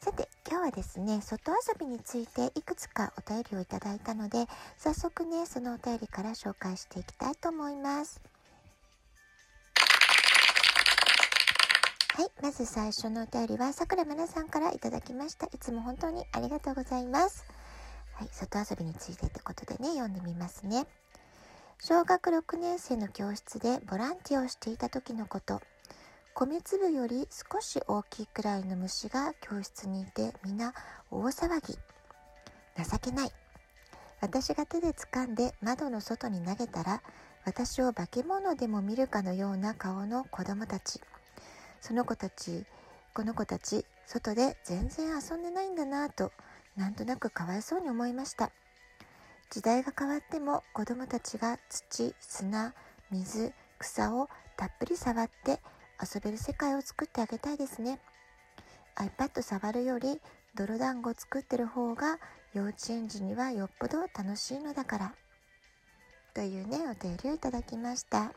さて今日はですね外遊びについていくつかお便りをいただいたので早速ねそのお便りから紹介していきたいと思います。はいまず最初のお便りはさくらまなさんからいただきました。いつも本当にありがとうございます。はい外遊びについてってことでね読んでみますね。小学6年生の教室でボランティアをしていた時のこと。米粒より少し大きいくらいの虫が教室にいて皆大騒ぎ。情けない。私が手で掴んで窓の外に投げたら私を化け物でも見るかのような顔の子供たち。その子たちこの子たち外で全然遊んでないんだなぁとなんとなくかわいそうに思いました。時代が変わっても子供たちが土砂水草をたっぷり触って遊べる世界を作ってあげたいですね。iPad 触るより泥団子作ってる方が幼稚園児にはよっぽど楽しいのだから。というねお便りをいただきました。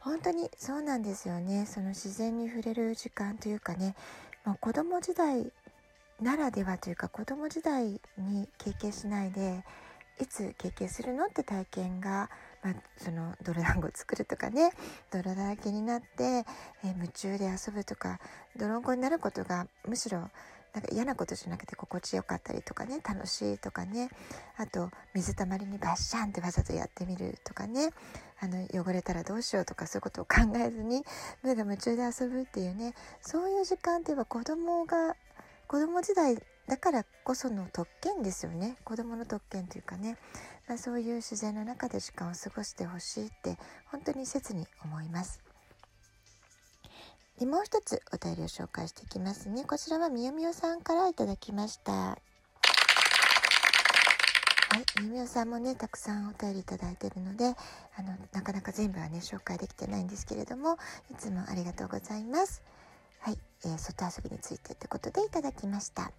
本当にそうなんですよね。その自然に触れる時間というかね。もう子供時代ならではというか子供時代に経験しないでいつ経験するの？って体験が、まあ、その泥団子作るとかね。泥だらけになって、えー、夢中で遊ぶとか泥んこになることがむしろなんか嫌なことじゃなくて心地よかったりとかね。楽しいとかね。あと水たまりにバッシャンってわざとやってみるとかね。あの汚れたらどうしようとかそういうことを考えずに目が夢中で遊ぶっていうね。そういう時間って言えば子供が子供時代だからこその特権ですよね子供の特権というかね、まあ、そういう自然の中で時間を過ごしてほしいって本当に切に思います。でもう一つお便りを紹介していきますね。こちらはみよみよさんからいただきました。はい、みよみよさんもね、たくさんお便りいただいているので、あの、なかなか全部はね、紹介できてないんですけれども、いつもありがとうございます。はい、えー、外遊びについてってことでいただきました。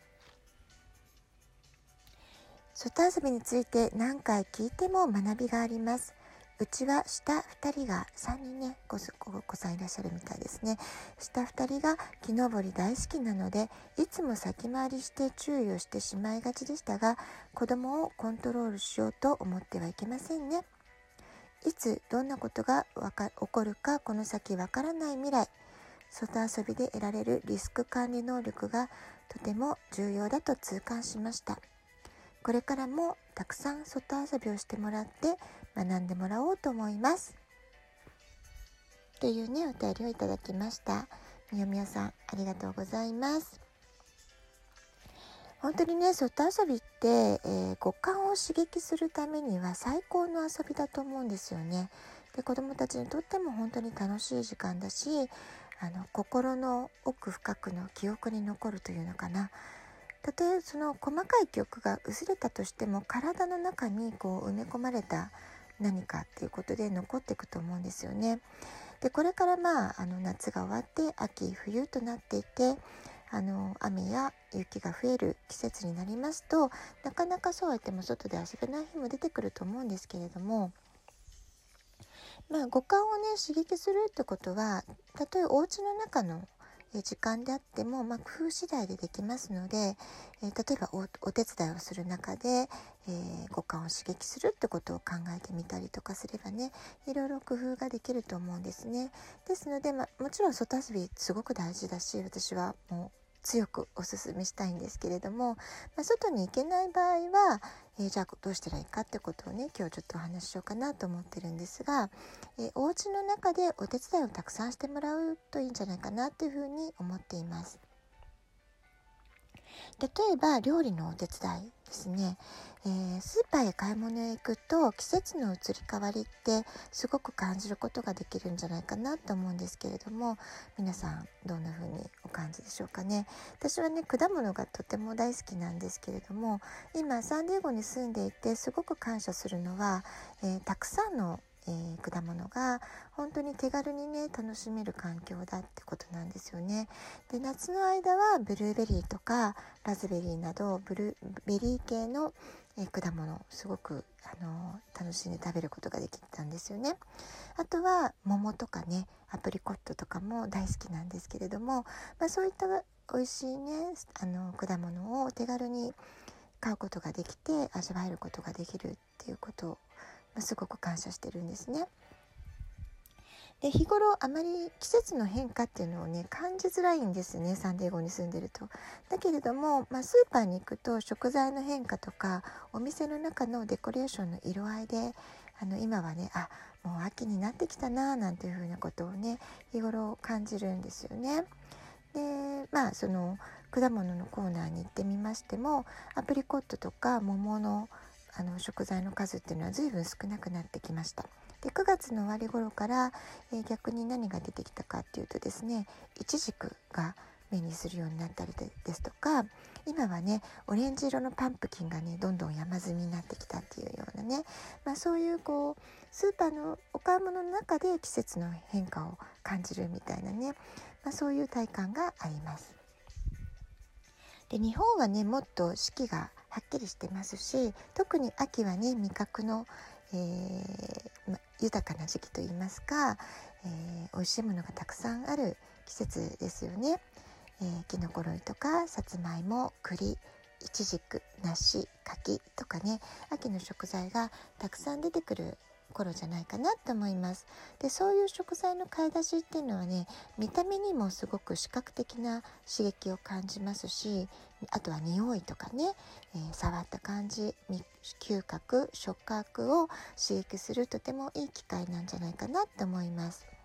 外遊びについて何回聞いても学びがあります。うちは下2人が3人ねご子さんいらっしゃるみたいですね下2人が木登り大好きなのでいつも先回りして注意をしてしまいがちでしたが子供をコントロールしようと思ってはいけませんねいつどんなことが起こるかこの先わからない未来外遊びで得られるリスク管理能力がとても重要だと痛感しましたこれからもたくさん外遊びをしてもらって学んでもらおうと思います。というねお便りをいただきました。みよみよさんありがとうございます。本当にね外遊びって、えー、五感を刺激するためには最高の遊びだと思うんですよね。で子供たちにとっても本当に楽しい時間だしあの心の奥深くの記憶に残るというのかな。たとえその細かい記憶が薄れたとしても体の中にこう埋め込まれた何かっていうことで残っていくと思うんですよね。でこれからまああの夏が終わって秋冬となっていてあの雨や雪が増える季節になりますとなかなかそうやっても外で遊べない日も出てくると思うんですけれどもまあ五感をね刺激するってことはたとえお家の中の時間であっても、まあ、工夫次第でできますので、え、例えばお手伝いをする中で、えー、五感を刺激するってことを考えてみたりとかすればねいろいろ工夫ができると思うんですね。ですので、まあ、もちろん外遊びすごく大事だし私はもう強くおすすめしたいんですけれども、まあ、外に行けない場合は、えー、じゃあどうしたらいいかってことをね今日ちょっとお話ししようかなと思ってるんですが、えー、お家の中でお手伝いをたくさんしてもらうといいんじゃないかなというふうに思っています。例えば料理のお手伝いですね、えー、スーパーへ買い物へ行くと季節の移り変わりってすごく感じることができるんじゃないかなと思うんですけれども皆さんどんな風にお感じでしょうかね。私はね果物がとても大好きなんですけれども今サンディエゴに住んでいてすごく感謝するのは、えー、たくさんのえー、果物が本当に手軽にね楽しめる環境だってことなんですよね。で夏の間はブルーベリーとかラズベリーなどブルーベリー系の、えー、果物すごく、あのー、楽しんで食べることができたんですよね。あとは桃とかねアプリコットとかも大好きなんですけれども、まあ、そういった美味しいねあの果物を手軽に買うことができて味わえることができるっていうことすごく感謝してるんですね。で日頃あまり季節の変化っていうのをね感じづらいんですねサンディエゴに住んでると。だけれども、まあ、スーパーに行くと食材の変化とかお店の中のデコレーションの色合いであの今はねあもう秋になってきたななんていうふうなことをね日頃感じるんですよね。でまあその果物のコーナーに行ってみましてもアプリコットとか桃のあの食材の数っていうのは随分少なくなってきました。で9月の終わり頃から、えー、逆に何が出てきたかっていうとですねイチジクが目にするようになったりですとか今はねオレンジ色のパンプキンがねどんどん山積みになってきたっていうようなね、まあ、そういうこうスーパーのお買い物の中で季節の変化を感じるみたいなね、まあ、そういう体感があります。で日本はねもっと四季がはっきりしてますし特に秋はね味覚の、えー、ま、豊かな時期といいますか、えー、美味しいものがたくさんある季節ですよね。えー、きのこ類とかさつまいも栗いちじく梨柿とかね秋の食材がたくさん出てくる頃じゃないかなと思いますでそういう食材の買い出しっていうのはね見た目にもすごく視覚的な刺激を感じますしあとは匂いとかね、えー、触った感じ嗅覚触覚を刺激するとてもいい機会なんじゃないかなと思います。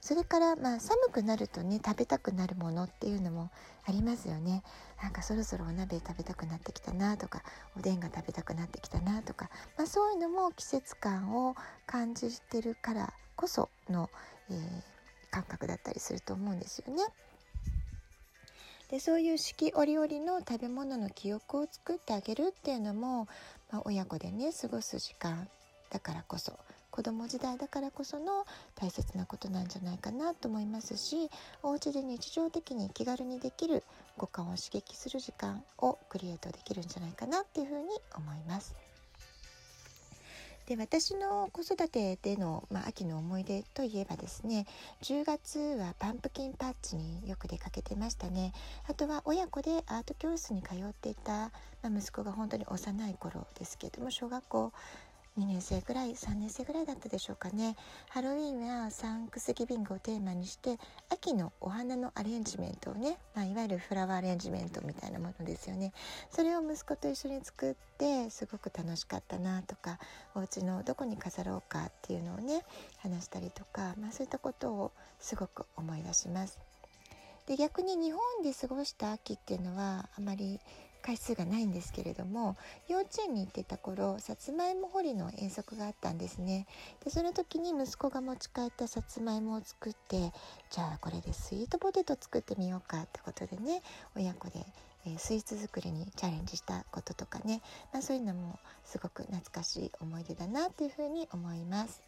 それからまあ寒くなるとね食べたくなるものっていうのもありますよねなんかそろそろお鍋食べたくなってきたなとかおでんが食べたくなってきたなとか、まあ、そういうのも季節感を感じてるからこその、えー、感覚だったりすると思うんですよね。でそういう四季折々の食べ物の記憶を作ってあげるっていうのも、まあ、親子でね過ごす時間だからこそ子供時代だからこその大切なことなんじゃないかなと思いますしお家で日常的に気軽にできる五感を刺激する時間をクリエイトできるんじゃないかなっていうふうに思います。で私の子育てでの、まあ、秋の思い出といえばですね10月はパンプキンパッチによく出かけてましたねあとは親子でアート教室に通っていた、まあ、息子が本当に幼い頃ですけども小学校2年生ぐらい3年生ぐらいだったでしょうかねハロウィンはサンクスギビングをテーマにして秋のお花のアレンジメントをね、まあ、いわゆるフラワーアレンジメントみたいなものですよねそれを息子と一緒に作ってすごく楽しかったなとかお家のどこに飾ろうかっていうのをね話したりとか、まあ、そういったことをすごく思い出します。で逆に日本で過ごした秋っていうのはあまり回数がないんですけれども幼稚園に行ってた頃さつまいも掘りの遠足があったんですねでその時に息子が持ち帰ったさつまいもを作ってじゃあこれでスイートポテト作ってみようかってことでね親子で、えー、スイーツ作りにチャレンジしたこととかね、まあ、そういうのもすごく懐かしい思い出だなっていうふうに思います。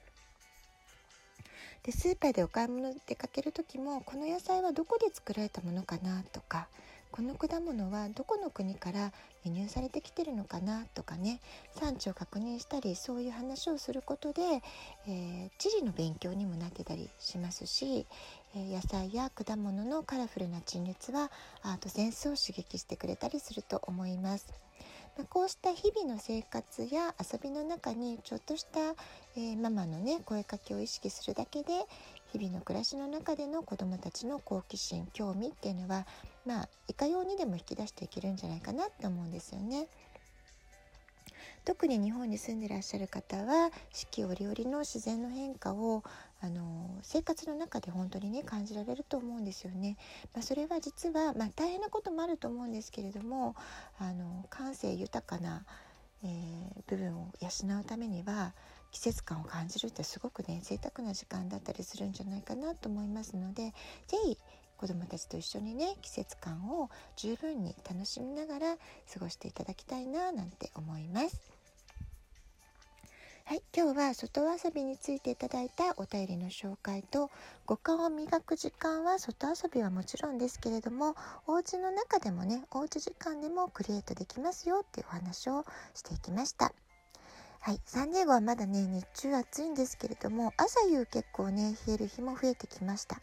でスーパーでお買い物出かける時もこの野菜はどこで作られたものかなとかこの果物はどこの国から輸入されてきてるのかな？とかね産地を確認したりそういう話をすることで、えー、地理の勉強にもなってたりしますし、えー、野菜や果物のカラフルな陳列はアートセンスを刺激してくれたりすると思います。まこうした日々の生活や遊びの中にちょっとした、えー、ママのね声かけを意識するだけで日々の暮らしの中での子どもたちの好奇心興味っていうのはまあいかようにでも引き出していけるんじゃないかなって思うんですよね。特に日本に住んでらっしゃる方は四季折々の自然の変化をあの生活の中で本当にね感じられると思うんですよね。まあ、それは実は、まあ、大変なこともあると思うんですけれどもあの感性豊かな、えー、部分を養うためには季節感を感じるってすごくね贅沢な時間だったりするんじゃないかなと思いますので是非子どもたちと一緒にね季節感を十分に楽しみながら過ごしていただきたいななんて思います。はい、今日は外遊びについていただいたお便りの紹介と五感を磨く時間は外遊びはもちろんですけれどもお家の中でもねおうち時間でもクリエイトできますよっていうお話をしていきました。はい、サンディエゴはまだね日中暑いんですけれども朝夕結構ね冷える日も増えてきました。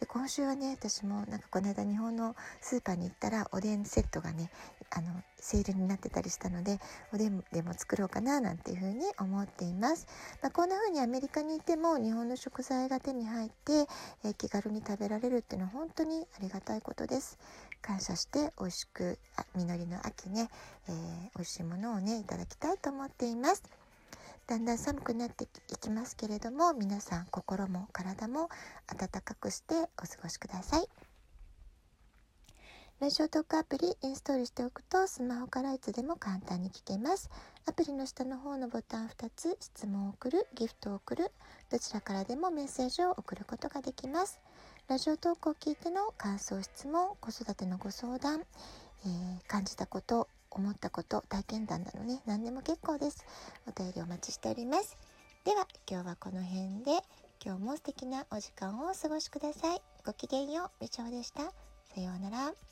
で今週はね私もなんかこの間日本のスーパーに行ったらおでんセットがねあのセールになってたりしたのでおでんでも作ろうかななんていうふうに思っています、まあ、こんな風にアメリカにいても日本の食材が手に入って、えー、気軽に食べられるっていうのは本当にありがたいことです。感謝して美味しく実りの秋ね、えー、美味しいものをねいただきたいと思っています。だんだん寒くなっていきますけれども皆さん心も体も温かくしてお過ごしください。ラジオトークアプリインストールしておくとスマホからいつでも簡単に聞けます。アプリの下の方のボタン2つ質問を送るギフトを送るどちらからでもメッセージを送ることができます。ラジオトークを聞いての感想質問子育てのご相談、えー、感じたこと思ったこと体験談なのね。何でも結構です。お便りお待ちしております。では今日はこの辺で今日も素敵なお時間をお過ごしください。ごきげんよう。みちょでした。さようなら。